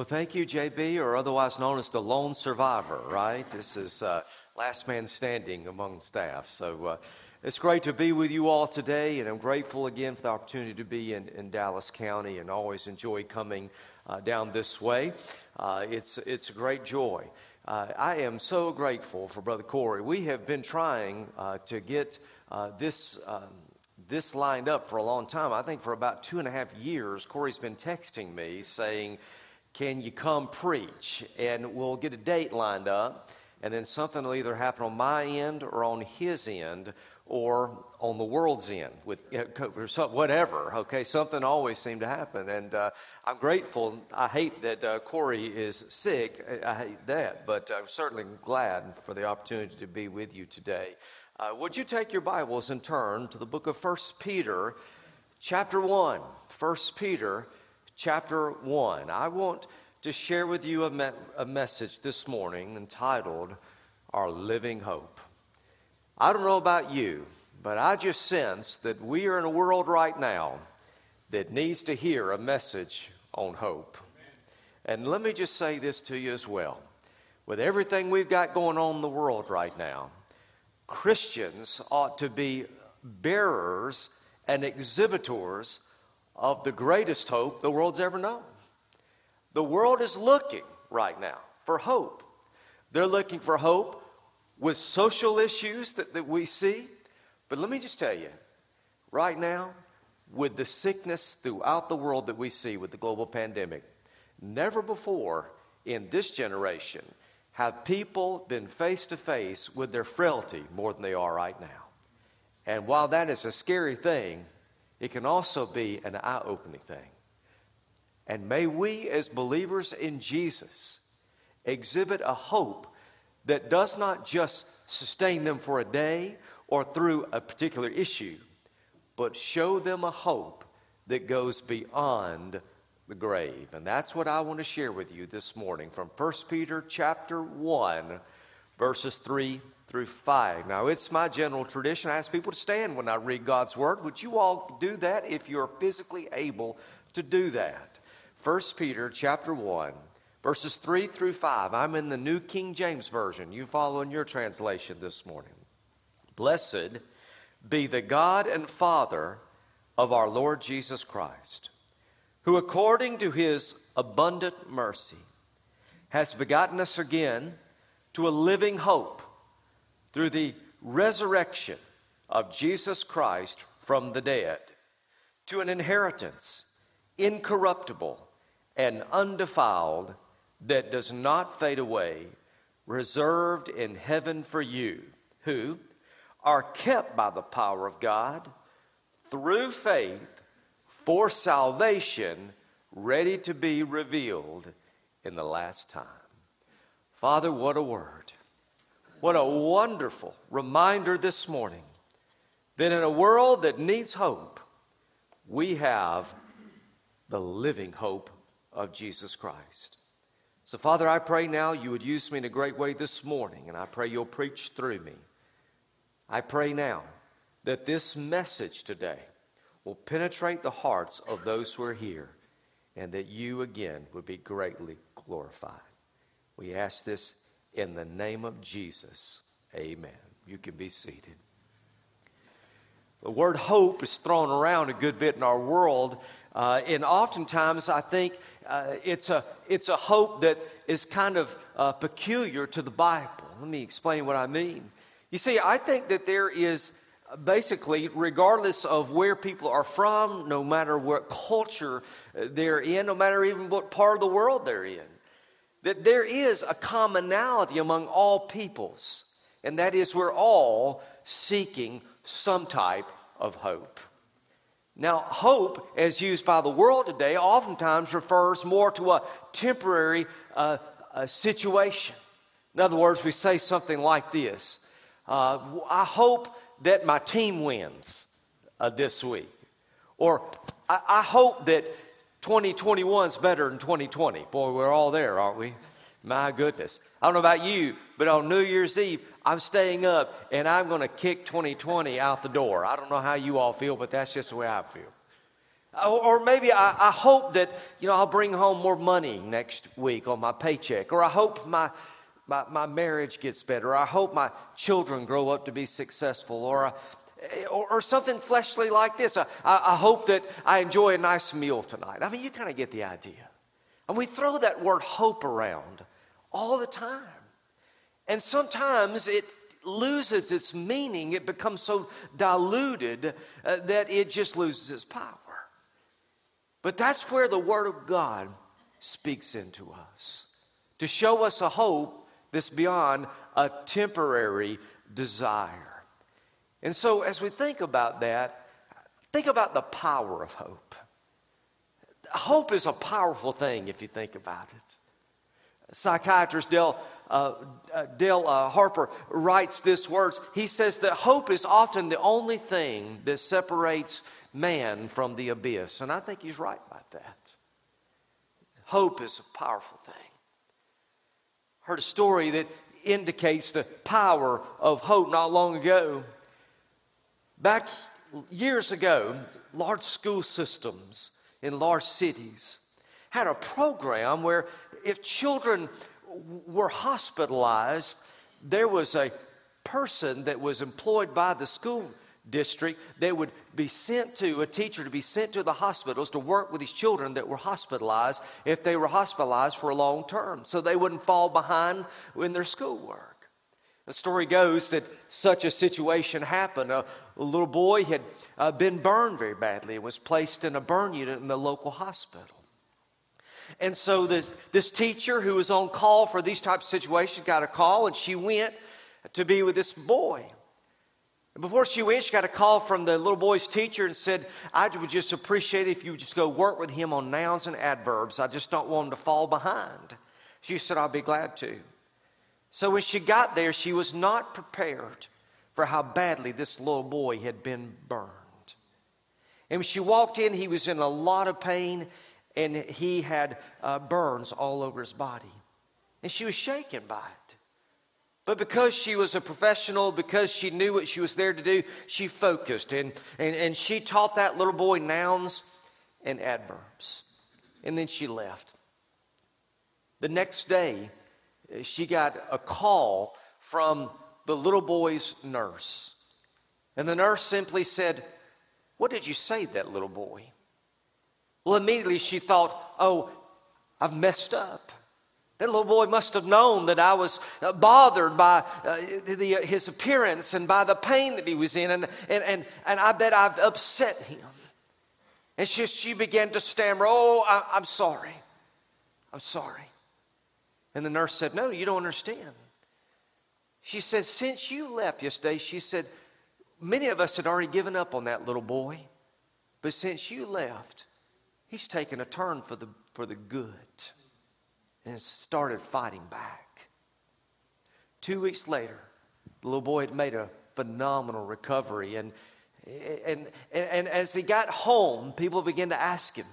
Well, thank you, JB, or otherwise known as the lone survivor, right? This is uh, last man standing among staff. So uh, it's great to be with you all today, and I'm grateful again for the opportunity to be in, in Dallas County and always enjoy coming uh, down this way. Uh, it's, it's a great joy. Uh, I am so grateful for Brother Corey. We have been trying uh, to get this. Um, this lined up for a long time. I think for about two and a half years, Corey's been texting me saying, Can you come preach? And we'll get a date lined up, and then something will either happen on my end or on his end or on the world's end with you know, whatever okay something always seemed to happen and uh, i'm grateful i hate that uh, corey is sick i hate that but i'm certainly glad for the opportunity to be with you today uh, would you take your Bibles and turn to the book of 1 Peter, chapter 1? 1 Peter, chapter 1. I want to share with you a, me- a message this morning entitled Our Living Hope. I don't know about you, but I just sense that we are in a world right now that needs to hear a message on hope. And let me just say this to you as well. With everything we've got going on in the world right now, Christians ought to be bearers and exhibitors of the greatest hope the world's ever known. The world is looking right now for hope. They're looking for hope with social issues that, that we see. But let me just tell you, right now, with the sickness throughout the world that we see with the global pandemic, never before in this generation have people been face to face with their frailty more than they are right now. And while that is a scary thing, it can also be an eye opening thing. And may we, as believers in Jesus, exhibit a hope that does not just sustain them for a day or through a particular issue, but show them a hope that goes beyond the grave. And that's what I want to share with you this morning from 1 Peter chapter 1 verses 3 through 5. Now, it's my general tradition I ask people to stand when I read God's word. Would you all do that if you're physically able to do that? 1 Peter chapter 1 verses 3 through 5. I'm in the New King James version. You follow in your translation this morning. Blessed be the God and Father of our Lord Jesus Christ who according to his abundant mercy has begotten us again to a living hope through the resurrection of Jesus Christ from the dead, to an inheritance incorruptible and undefiled that does not fade away, reserved in heaven for you, who are kept by the power of God through faith for salvation ready to be revealed in the last time. Father, what a word. What a wonderful reminder this morning that in a world that needs hope, we have the living hope of Jesus Christ. So, Father, I pray now you would use me in a great way this morning, and I pray you'll preach through me. I pray now that this message today will penetrate the hearts of those who are here, and that you again would be greatly glorified. We ask this in the name of Jesus. Amen. You can be seated. The word hope is thrown around a good bit in our world, uh, and oftentimes I think uh, it's, a, it's a hope that is kind of uh, peculiar to the Bible. Let me explain what I mean. You see, I think that there is basically, regardless of where people are from, no matter what culture they're in, no matter even what part of the world they're in, that there is a commonality among all peoples, and that is we're all seeking some type of hope. Now, hope, as used by the world today, oftentimes refers more to a temporary uh, a situation. In other words, we say something like this uh, I hope that my team wins uh, this week. Or I, I hope that 2021 is better than 2020. Boy, we're all there, aren't we? My goodness. I don't know about you, but on New Year's Eve, I'm staying up and I'm going to kick 2020 out the door. I don't know how you all feel, but that's just the way I feel. Oh, or maybe I, I, hope that, you know, I'll bring home more money next week on my paycheck. Or I hope my, my, my marriage gets better. I hope my children grow up to be successful. Or, or, or something fleshly like this. I, I hope that I enjoy a nice meal tonight. I mean, you kind of get the idea. And we throw that word hope around all the time. And sometimes it loses its meaning, it becomes so diluted uh, that it just loses its power. But that's where the Word of God speaks into us to show us a hope that's beyond a temporary desire. And so, as we think about that, think about the power of hope. Hope is a powerful thing if you think about it. Psychiatrist Dale, uh, uh, Dale uh, Harper writes this words. He says that hope is often the only thing that separates man from the abyss. And I think he's right about that. Hope is a powerful thing. Heard a story that indicates the power of hope not long ago. Back years ago, large school systems in large cities had a program where if children were hospitalized, there was a person that was employed by the school district, they would be sent to a teacher to be sent to the hospitals to work with these children that were hospitalized if they were hospitalized for a long term so they wouldn't fall behind in their schoolwork. The story goes that such a situation happened. A little boy had uh, been burned very badly and was placed in a burn unit in the local hospital. And so this, this teacher who was on call for these types of situations got a call and she went to be with this boy. And before she went, she got a call from the little boy's teacher and said, I would just appreciate it if you would just go work with him on nouns and adverbs. I just don't want him to fall behind. She said, I'll be glad to. So when she got there, she was not prepared for how badly this little boy had been burned. And when she walked in, he was in a lot of pain and he had uh, burns all over his body. And she was shaken by it. But because she was a professional, because she knew what she was there to do, she focused and, and, and she taught that little boy nouns and adverbs. And then she left. The next day, she got a call from the little boy's nurse. And the nurse simply said, What did you say to that little boy? Well, immediately she thought, Oh, I've messed up. That little boy must have known that I was uh, bothered by uh, the, uh, his appearance and by the pain that he was in, and, and, and, and I bet I've upset him. And she, she began to stammer, Oh, I, I'm sorry. I'm sorry. And the nurse said, No, you don't understand. She said, Since you left yesterday, she said, many of us had already given up on that little boy. But since you left, he's taken a turn for the, for the good and started fighting back. Two weeks later, the little boy had made a phenomenal recovery. And, and, and, and as he got home, people began to ask him,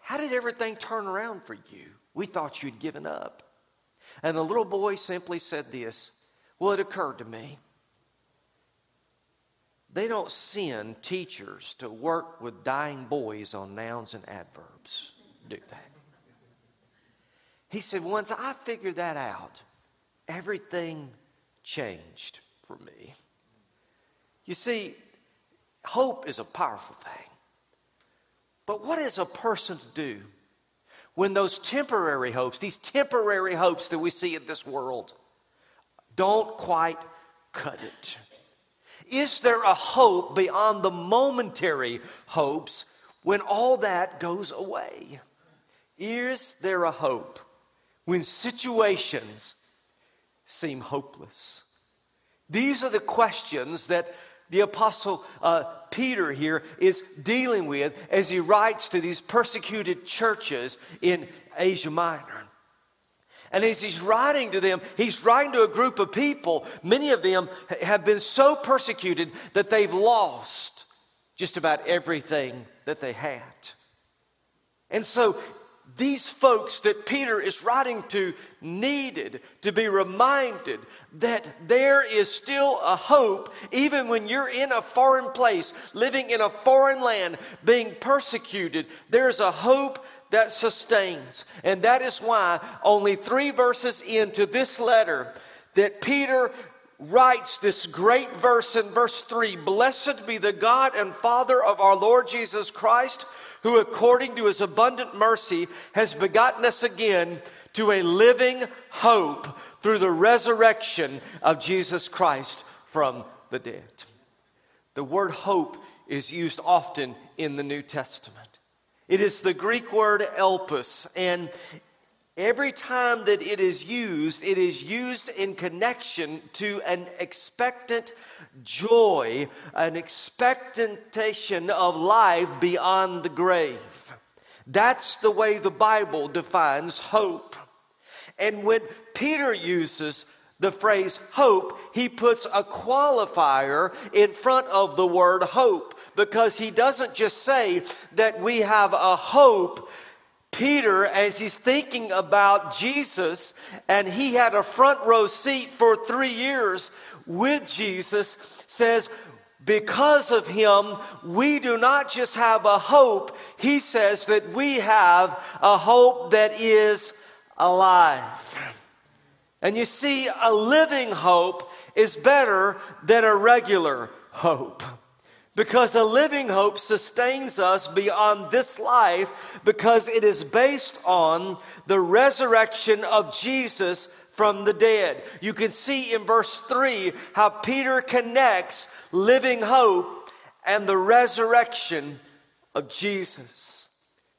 How did everything turn around for you? We thought you'd given up. And the little boy simply said this Well, it occurred to me. They don't send teachers to work with dying boys on nouns and adverbs, do they? He said, Once I figured that out, everything changed for me. You see, hope is a powerful thing. But what is a person to do when those temporary hopes, these temporary hopes that we see in this world, don't quite cut it? Is there a hope beyond the momentary hopes when all that goes away? Is there a hope when situations seem hopeless? These are the questions that the apostle uh, Peter here is dealing with as he writes to these persecuted churches in Asia Minor. And as he's writing to them, he's writing to a group of people. Many of them have been so persecuted that they've lost just about everything that they had. And so these folks that Peter is writing to needed to be reminded that there is still a hope, even when you're in a foreign place, living in a foreign land, being persecuted. There's a hope that sustains. And that is why, only three verses into this letter, that Peter writes this great verse in verse 3 Blessed be the God and Father of our Lord Jesus Christ who according to his abundant mercy has begotten us again to a living hope through the resurrection of Jesus Christ from the dead. The word hope is used often in the New Testament. It is the Greek word elpis, and Every time that it is used, it is used in connection to an expectant joy, an expectation of life beyond the grave. That's the way the Bible defines hope. And when Peter uses the phrase hope, he puts a qualifier in front of the word hope because he doesn't just say that we have a hope Peter, as he's thinking about Jesus, and he had a front row seat for three years with Jesus, says, because of him, we do not just have a hope, he says that we have a hope that is alive. And you see, a living hope is better than a regular hope. Because a living hope sustains us beyond this life because it is based on the resurrection of Jesus from the dead. You can see in verse 3 how Peter connects living hope and the resurrection of Jesus.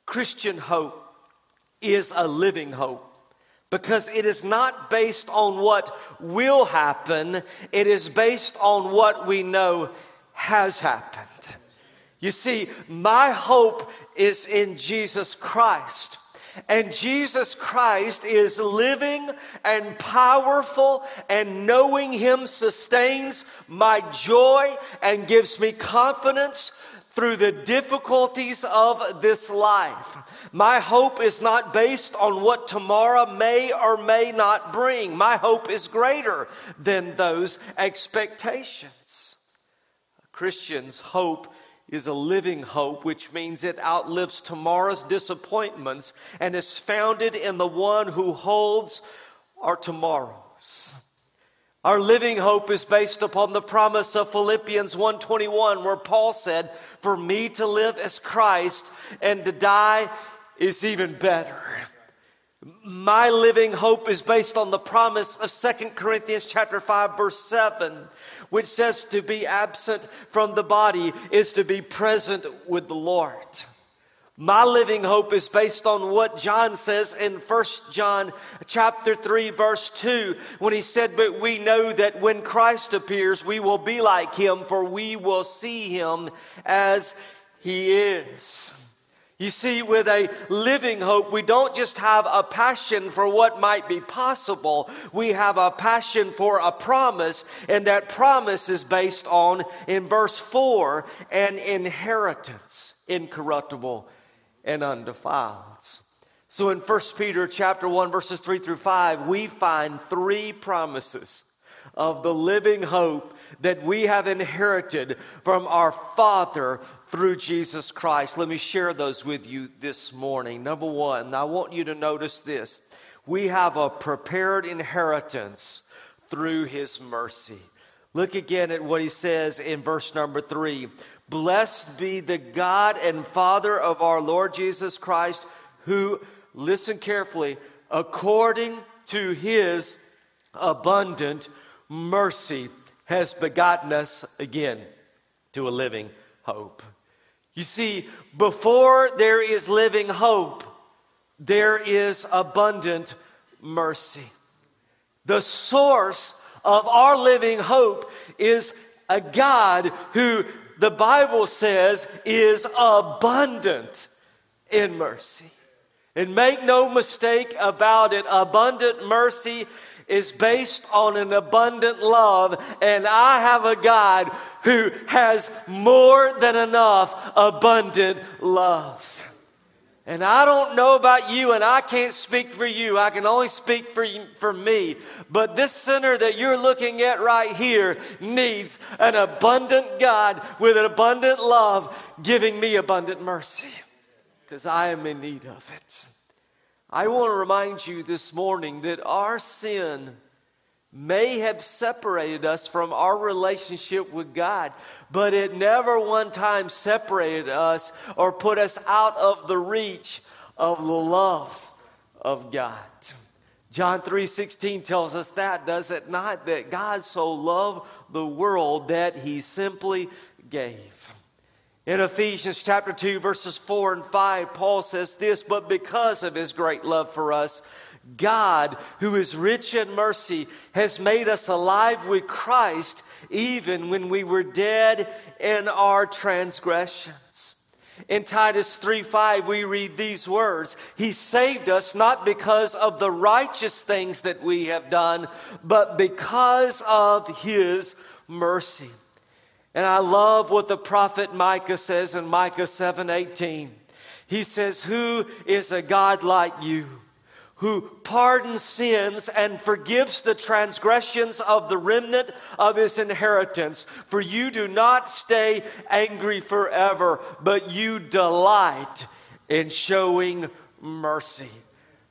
Christian hope is a living hope because it is not based on what will happen, it is based on what we know has happened. You see, my hope is in Jesus Christ. And Jesus Christ is living and powerful, and knowing Him sustains my joy and gives me confidence through the difficulties of this life. My hope is not based on what tomorrow may or may not bring. My hope is greater than those expectations. Christians' hope is a living hope, which means it outlives tomorrow's disappointments and is founded in the one who holds our tomorrows. Our living hope is based upon the promise of Philippians 1:21 where Paul said, "For me to live as Christ and to die is even better." My living hope is based on the promise of 2 Corinthians chapter 5 verse 7, which says to be absent from the body is to be present with the Lord. My living hope is based on what John says in 1 John chapter 3 verse 2 when he said, "But we know that when Christ appears, we will be like him for we will see him as he is." You see, with a living hope, we don't just have a passion for what might be possible. We have a passion for a promise, and that promise is based on, in verse 4, an inheritance, incorruptible and undefiled. So in 1 Peter chapter 1, verses 3 through 5, we find three promises of the living hope that we have inherited from our Father through Jesus Christ. Let me share those with you this morning. Number one, I want you to notice this. We have a prepared inheritance through His mercy. Look again at what He says in verse number three. Blessed be the God and Father of our Lord Jesus Christ, who, listen carefully, according to His abundant mercy, has begotten us again to a living hope. You see, before there is living hope, there is abundant mercy. The source of our living hope is a God who the Bible says is abundant in mercy. And make no mistake about it, abundant mercy is based on an abundant love, and I have a God who has more than enough abundant love. And I don't know about you, and I can't speak for you. I can only speak for, you, for me. But this sinner that you're looking at right here needs an abundant God with an abundant love giving me abundant mercy because I am in need of it. I want to remind you this morning that our sin may have separated us from our relationship with God, but it never one time separated us or put us out of the reach of the love of God. John 3:16 tells us that, does it not? That God so loved the world that he simply gave. In Ephesians chapter 2 verses 4 and 5, Paul says this, but because of his great love for us, God, who is rich in mercy, has made us alive with Christ even when we were dead in our transgressions. In Titus 3 5, we read these words He saved us not because of the righteous things that we have done, but because of His mercy. And I love what the prophet Micah says in Micah 7 18. He says, Who is a God like you? who pardons sins and forgives the transgressions of the remnant of his inheritance. For you do not stay angry forever, but you delight in showing mercy.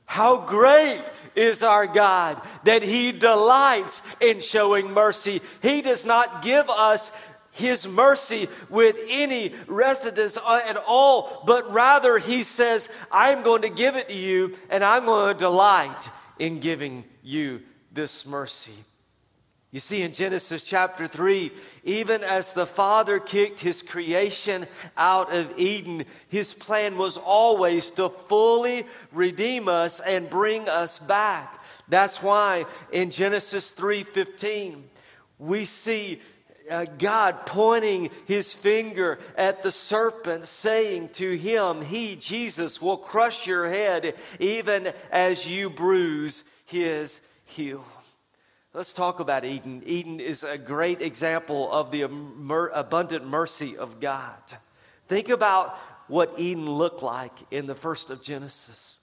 How great is our God that He delights in showing mercy. He does not give us his mercy with any residence uh, at all, but rather he says, I'm going to give it to you and I'm going to delight in giving you this mercy. You see, in Genesis chapter 3, even as the Father kicked his creation out of Eden, his plan was always to fully redeem us and bring us back. That's why in Genesis 3:15, we see uh, God pointing his finger at the serpent, saying to him, He, Jesus, will crush your head even as you bruise his heel. Let's talk about Eden. Eden is a great example of the abundant mercy of God. Think about what Eden looked like in the first of Genesis.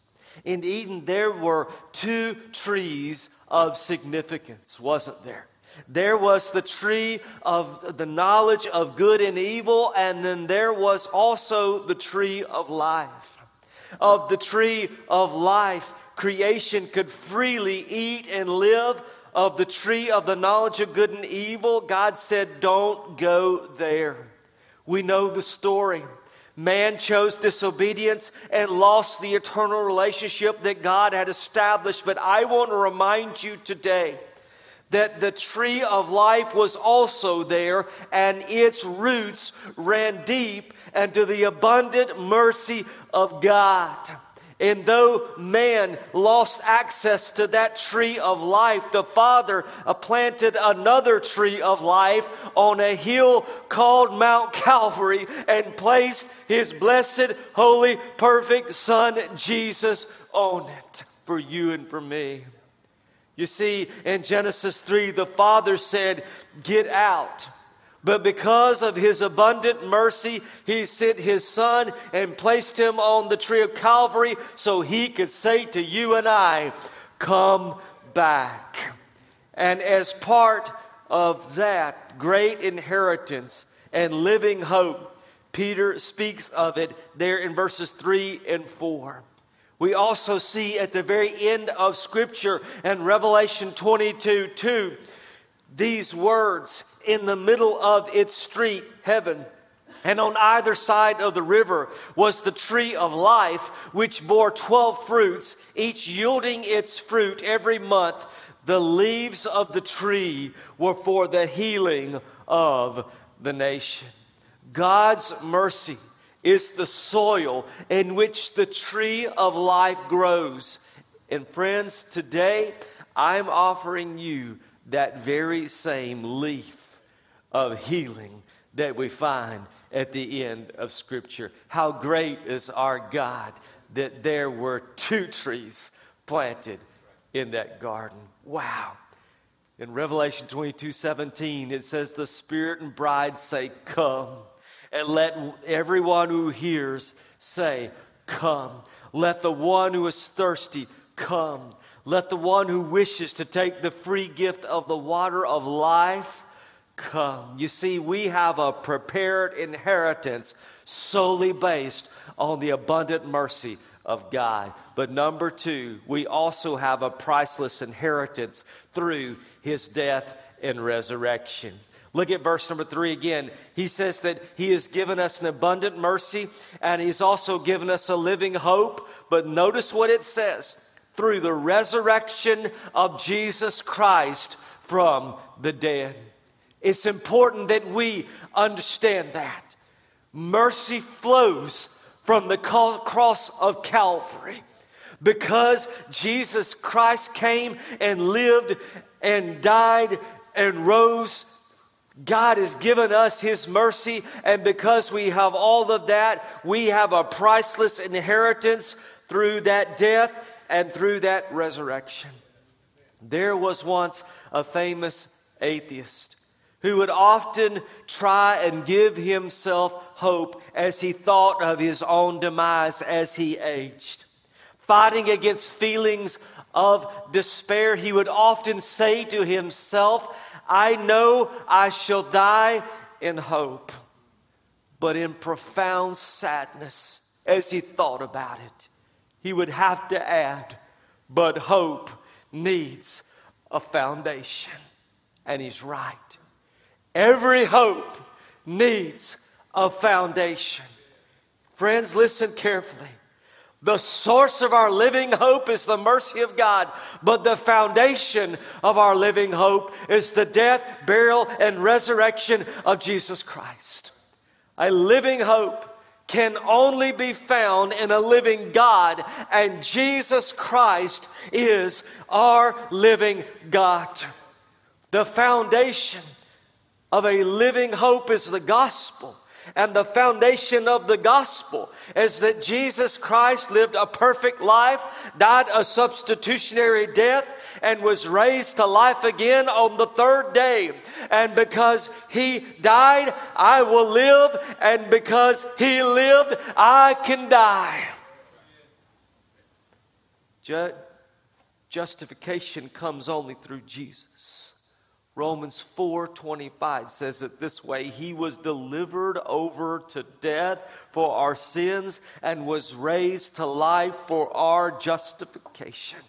In Eden, there were two trees of significance, wasn't there? There was the tree of the knowledge of good and evil, and then there was also the tree of life. Of the tree of life, creation could freely eat and live. Of the tree of the knowledge of good and evil, God said, Don't go there. We know the story. Man chose disobedience and lost the eternal relationship that God had established. But I want to remind you today that the tree of life was also there, and its roots ran deep into the abundant mercy of God. And though man lost access to that tree of life, the Father planted another tree of life on a hill called Mount Calvary and placed his blessed, holy, perfect Son, Jesus, on it for you and for me. You see, in Genesis 3, the Father said, Get out. But because of his abundant mercy, he sent his son and placed him on the tree of Calvary so he could say to you and I, Come back. And as part of that great inheritance and living hope, Peter speaks of it there in verses 3 and 4. We also see at the very end of Scripture and Revelation 22 2 these words in the middle of its street, heaven. And on either side of the river was the tree of life, which bore 12 fruits, each yielding its fruit every month. The leaves of the tree were for the healing of the nation. God's mercy is the soil in which the tree of life grows. And friends, today I'm offering you that very same leaf of healing that we find at the end of Scripture. How great is our God that there were two trees planted in that garden. Wow. In Revelation 22 17, it says, The Spirit and bride say, Come and let everyone who hears say, come. Let the one who is thirsty come. Let the one who wishes to take the free gift of the water of life come. You see, we have a prepared inheritance solely based on the abundant mercy of God. But number two, we also have a priceless inheritance through his death and resurrection. Look at verse number three again. He says that he has given us an abundant mercy and he's also given us a living hope. But notice what it says through the resurrection of Jesus Christ from the dead. It's important that we understand that. Mercy flows from the cross of Calvary because Jesus Christ came and lived and died and rose God has given us His mercy, and because we have all of that, we have a priceless inheritance through that death and through that resurrection. There was once a famous atheist who would often try and give himself hope as he thought of his own demise as he aged. Fighting against feelings of despair, he would often say to himself, I know I shall die in hope, but in profound sadness as he thought about it. He would have to add, but hope needs a foundation. And he's right. Every hope needs a foundation. Friends, listen carefully. The source of our living hope is the mercy of God, but the foundation of our living hope is the death, burial, and resurrection of Jesus Christ. A living hope can only be found in a living God, and Jesus Christ is our living God. The foundation of a living hope is the gospel. And the foundation of the gospel is that Jesus Christ lived a perfect life, died a substitutionary death, and was raised to life again on the third day. And because he died, I will live, and because he lived, I can die. justification comes only through Jesus. Romans 4:25 says it this way, he was delivered over to death for our sins and was raised to life for our justification.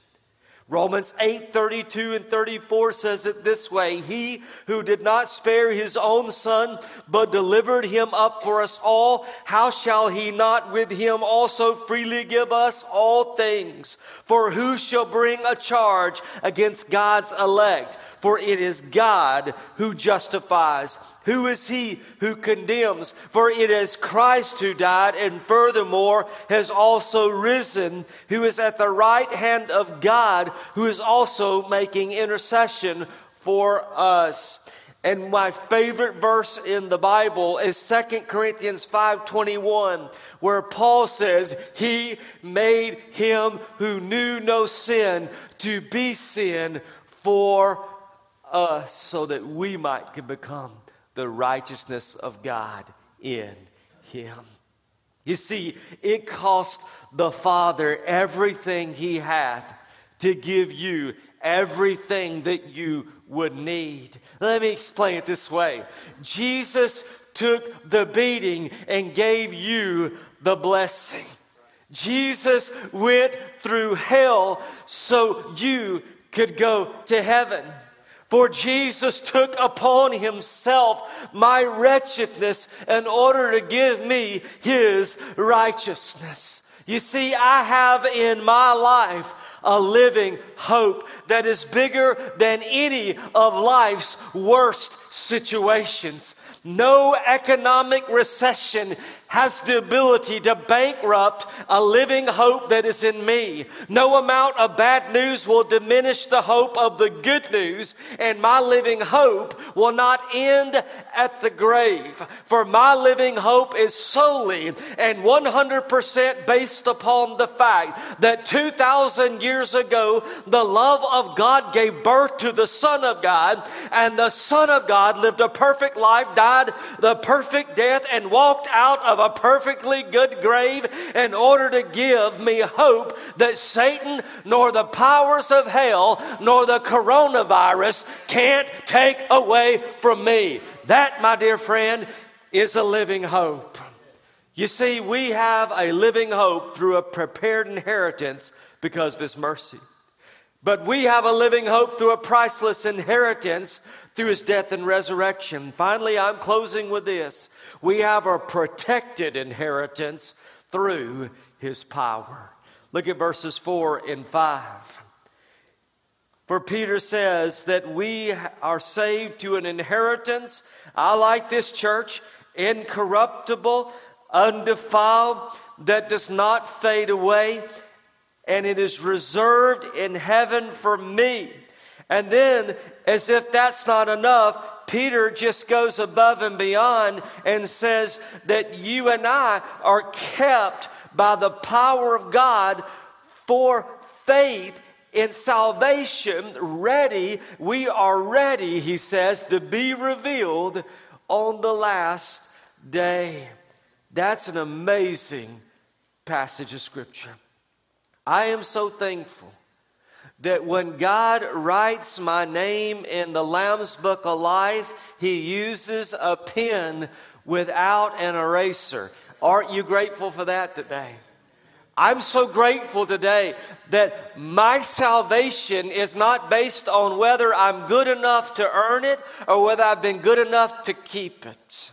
Romans 8 32 and 34 says it this way He who did not spare his own son, but delivered him up for us all, how shall he not with him also freely give us all things? For who shall bring a charge against God's elect? For it is God who justifies. Who is he who condemns? For it is Christ who died and furthermore has also risen, who is at the right hand of God, who is also making intercession for us. And my favorite verse in the Bible is 2 Corinthians 5:21 where Paul says, "He made him who knew no sin to be sin for us so that we might become the righteousness of God in him. You see, it cost the Father everything he had to give you everything that you would need. Let me explain it this way Jesus took the beating and gave you the blessing. Jesus went through hell so you could go to heaven. For Jesus took upon himself my wretchedness in order to give me his righteousness. You see, I have in my life a living hope that is bigger than any of life's worst situations. No economic recession has the ability to bankrupt a living hope that is in me. No amount of bad news will diminish the hope of the good news, and my living hope will not end at the grave. For my living hope is solely and 100% based upon the fact that 2,000 years ago, the love of God gave birth to the Son of God, and the Son of God lived a perfect life, died the perfect death, and walked out of a perfectly good grave in order to give me hope that Satan, nor the powers of hell, nor the coronavirus can't take away from me. That, my dear friend, is a living hope. You see, we have a living hope through a prepared inheritance because of His mercy. But we have a living hope through a priceless inheritance through His death and resurrection. Finally, I'm closing with this. We have a protected inheritance through His power. Look at verses 4 and 5. For Peter says that we are saved to an inheritance. I like this church, incorruptible undefiled, that does not fade away, and it is reserved in heaven for me. And then, as if that's not enough, Peter just goes above and beyond and says that you and I are kept by the power of God for faith in salvation, ready. We are ready, he says, to be revealed on the last day. That's an amazing passage of Scripture. I am so thankful that when God writes my name in the Lamb's Book of Life, He uses a pen without an eraser. Aren't you grateful for that today? I'm so grateful today that my salvation is not based on whether I'm good enough to earn it or whether I've been good enough to keep it.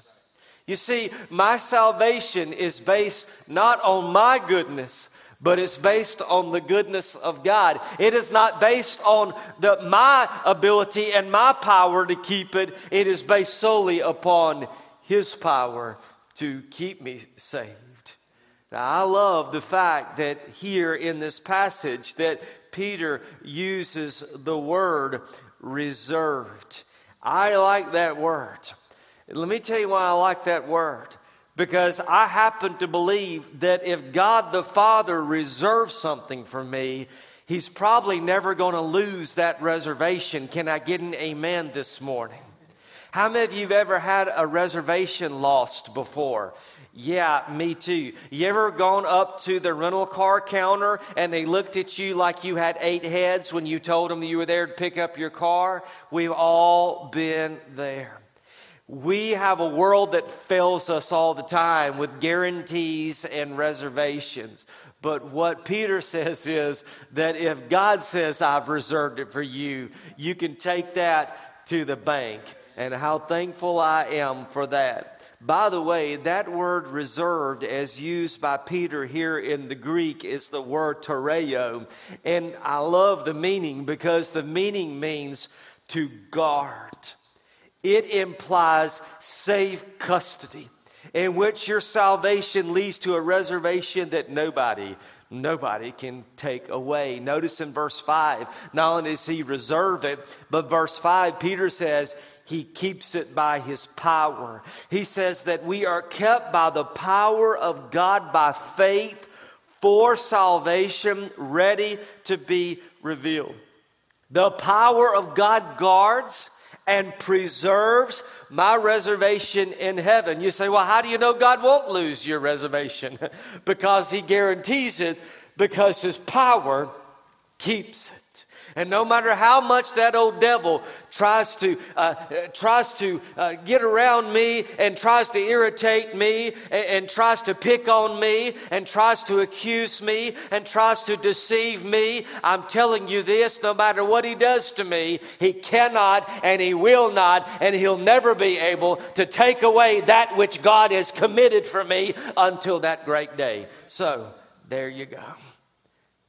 You see, my salvation is based not on my goodness, but it's based on the goodness of God. It is not based on the, my ability and my power to keep it. It is based solely upon His power to keep me saved. Now, I love the fact that here in this passage that Peter uses the word reserved. I like that word. Let me tell you why I like that word. Because I happen to believe that if God the Father reserves something for me, He's probably never going to lose that reservation. Can I get an amen this morning? How many of you have ever had a reservation lost before? Yeah, me too. You ever gone up to the rental car counter and they looked at you like you had eight heads when you told them you were there to pick up your car? We've all been there. We have a world that fails us all the time with guarantees and reservations. But what Peter says is that if God says, I've reserved it for you, you can take that to the bank. And how thankful I am for that. By the way, that word reserved, as used by Peter here in the Greek, is the word tereo. And I love the meaning because the meaning means to guard it implies safe custody, in which your salvation leads to a reservation that nobody, nobody can take away. Notice in verse 5, not only does he reserve it, but verse 5, Peter says, he keeps it by his power. He says that we are kept by the power of God by faith for salvation, ready to be revealed. The power of God guards and preserves my reservation in heaven. You say, well, how do you know God won't lose your reservation? because He guarantees it, because His power keeps it. And no matter how much that old devil tries to, uh, tries to uh, get around me and tries to irritate me and, and tries to pick on me and tries to accuse me and tries to deceive me, I'm telling you this no matter what he does to me, he cannot and he will not and he'll never be able to take away that which God has committed for me until that great day. So, there you go.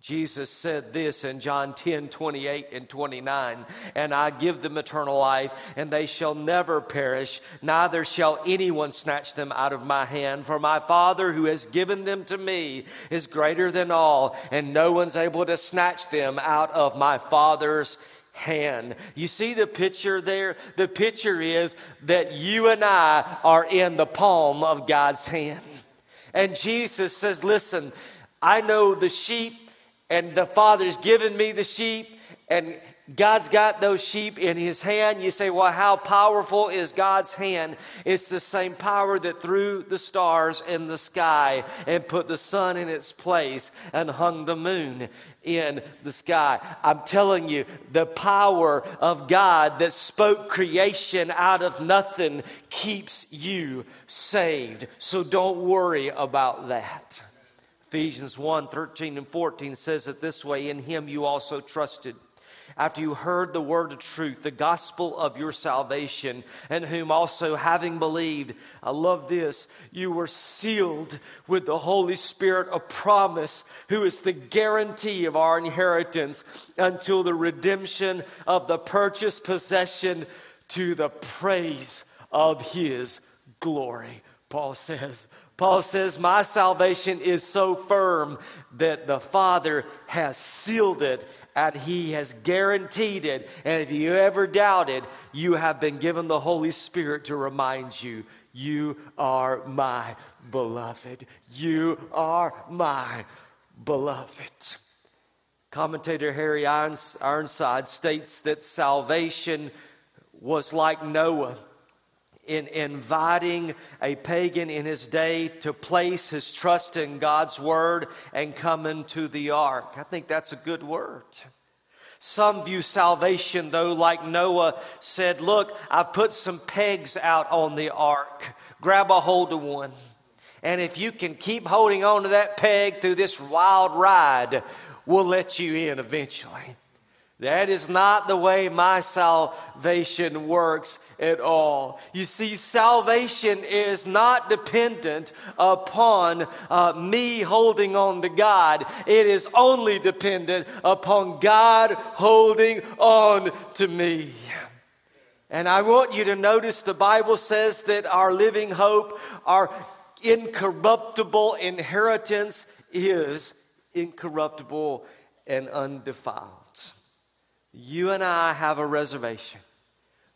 Jesus said this in John 10 28 and 29 And I give them eternal life, and they shall never perish, neither shall anyone snatch them out of my hand. For my Father who has given them to me is greater than all, and no one's able to snatch them out of my Father's hand. You see the picture there? The picture is that you and I are in the palm of God's hand. And Jesus says, Listen, I know the sheep and the Father's given me the sheep, and God's got those sheep in his hand. You say, well, how powerful is God's hand? It's the same power that threw the stars in the sky and put the sun in its place and hung the moon in the sky. I'm telling you, the power of God that spoke creation out of nothing keeps you saved. So don't worry about that. Ephesians 1 13 and 14 says it this way In him you also trusted after you heard the word of truth, the gospel of your salvation, and whom also having believed, I love this, you were sealed with the Holy Spirit of promise, who is the guarantee of our inheritance until the redemption of the purchased possession to the praise of his glory. Paul says, Paul says, My salvation is so firm that the Father has sealed it and He has guaranteed it. And if you ever doubted, you have been given the Holy Spirit to remind you you are my beloved. You are my beloved. Commentator Harry Ironside states that salvation was like Noah in inviting a pagan in his day to place his trust in God's word and come into the ark. I think that's a good word. Some view salvation, though, like Noah said, Look, I've put some pegs out on the ark. Grab a hold of one. And if you can keep holding on to that peg through this wild ride, we'll let you in eventually. That is not the way my salvation works at all. You see, salvation is not dependent upon uh, me holding on to God. It is only dependent upon God holding on to me. And I want you to notice the Bible says that our living hope, our incorruptible inheritance is incorruptible and undefiled. You and I have a reservation.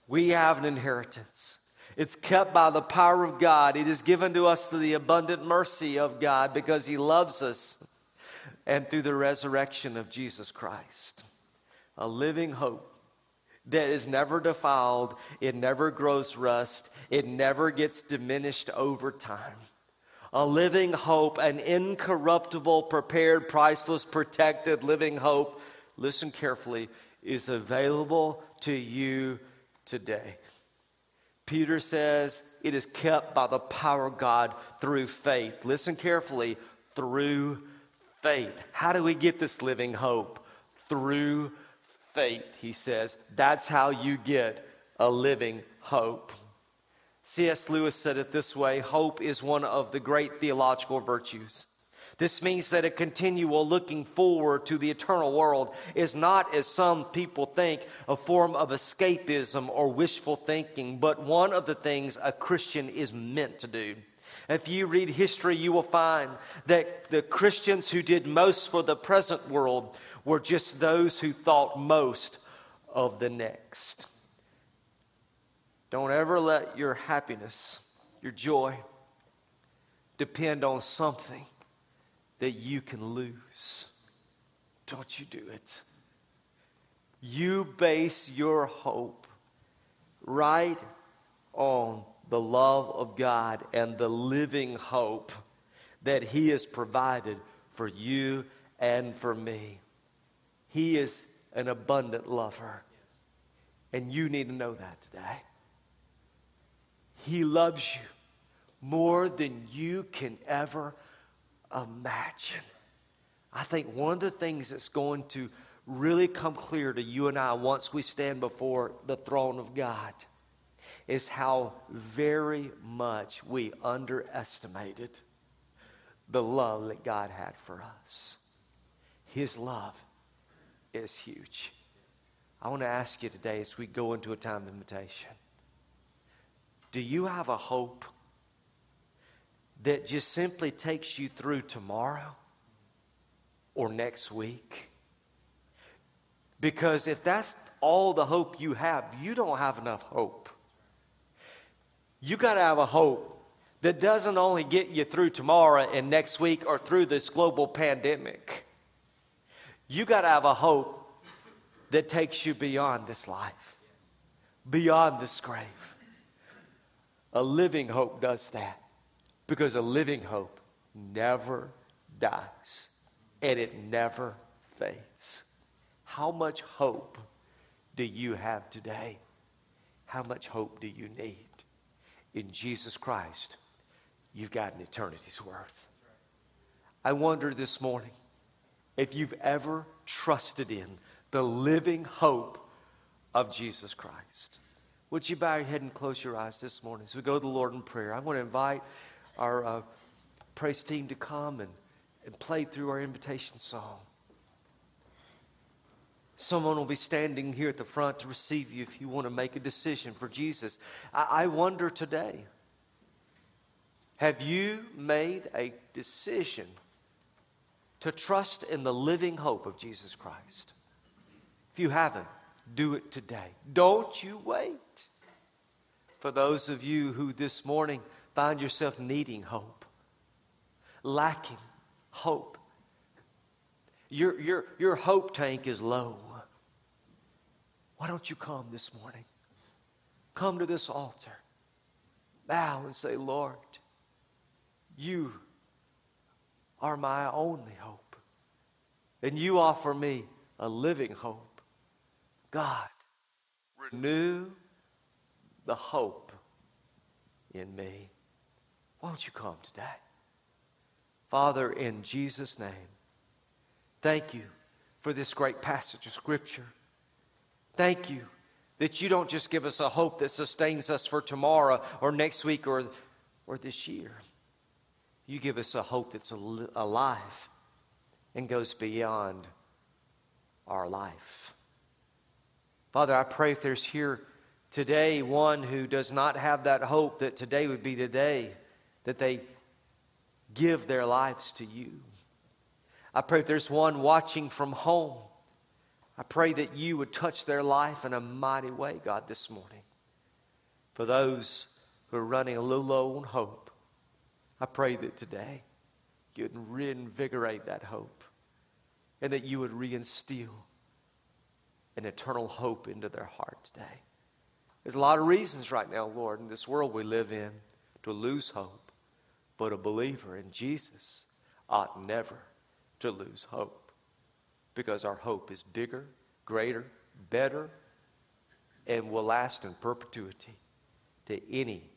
We have an inheritance. It's kept by the power of God. It is given to us through the abundant mercy of God because He loves us and through the resurrection of Jesus Christ. A living hope that is never defiled, it never grows rust, it never gets diminished over time. A living hope, an incorruptible, prepared, priceless, protected living hope. Listen carefully is available to you today. Peter says it is kept by the power of God through faith. Listen carefully through faith. How do we get this living hope? Through faith, he says. That's how you get a living hope. C.S. Lewis said it this way hope is one of the great theological virtues. This means that a continual looking forward to the eternal world is not, as some people think, a form of escapism or wishful thinking, but one of the things a Christian is meant to do. If you read history, you will find that the Christians who did most for the present world were just those who thought most of the next. Don't ever let your happiness, your joy, depend on something that you can lose. Don't you do it. You base your hope right on the love of God and the living hope that He has provided for you and for me. He is an abundant lover. And you need to know that today. He loves you more than you can ever imagine. I think one of the things that's going to really come clear to you and I once we stand before the throne of God is how very much we underestimated the love that God had for us. His love is huge. I want to ask you today as we go into a time of invitation do you have a hope? That just simply takes you through tomorrow or next week. Because if that's all the hope you have, you don't have enough hope. You got to have a hope that doesn't only get you through tomorrow and next week or through this global pandemic. You got to have a hope that takes you beyond this life, beyond this grave. A living hope does that because a living hope never dies and it never fades. How much hope do you have today? How much hope do you need? In Jesus Christ, you've got an eternity's worth. I wonder this morning if you've ever trusted in the living hope of Jesus Christ. Would you bow your head and close your eyes this morning as we go to the Lord in prayer? I want to invite our uh, praise team to come and, and play through our invitation song. Someone will be standing here at the front to receive you if you want to make a decision for Jesus. I, I wonder today have you made a decision to trust in the living hope of Jesus Christ? If you haven't, do it today. Don't you wait. For those of you who this morning find yourself needing hope, lacking hope, your, your, your hope tank is low. Why don't you come this morning? Come to this altar, bow and say, Lord, you are my only hope. And you offer me a living hope. God, renew the hope in me. Won't you come today? Father, in Jesus' name, thank you for this great passage of Scripture. Thank you that you don't just give us a hope that sustains us for tomorrow or next week or, or this year. You give us a hope that's alive and goes beyond our life. Father, I pray if there's here today one who does not have that hope, that today would be the day that they give their lives to you. I pray if there's one watching from home, I pray that you would touch their life in a mighty way, God, this morning. For those who are running a little low on hope, I pray that today you'd reinvigorate that hope and that you would reinstill an eternal hope into their heart today. There's a lot of reasons right now, Lord, in this world we live in to lose hope. But a believer in Jesus ought never to lose hope because our hope is bigger, greater, better, and will last in perpetuity to any,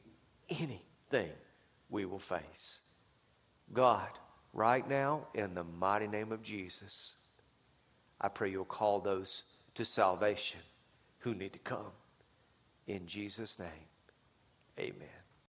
anything we will face. God, right now, in the mighty name of Jesus, I pray you'll call those to salvation who need to come. In Jesus' name, amen.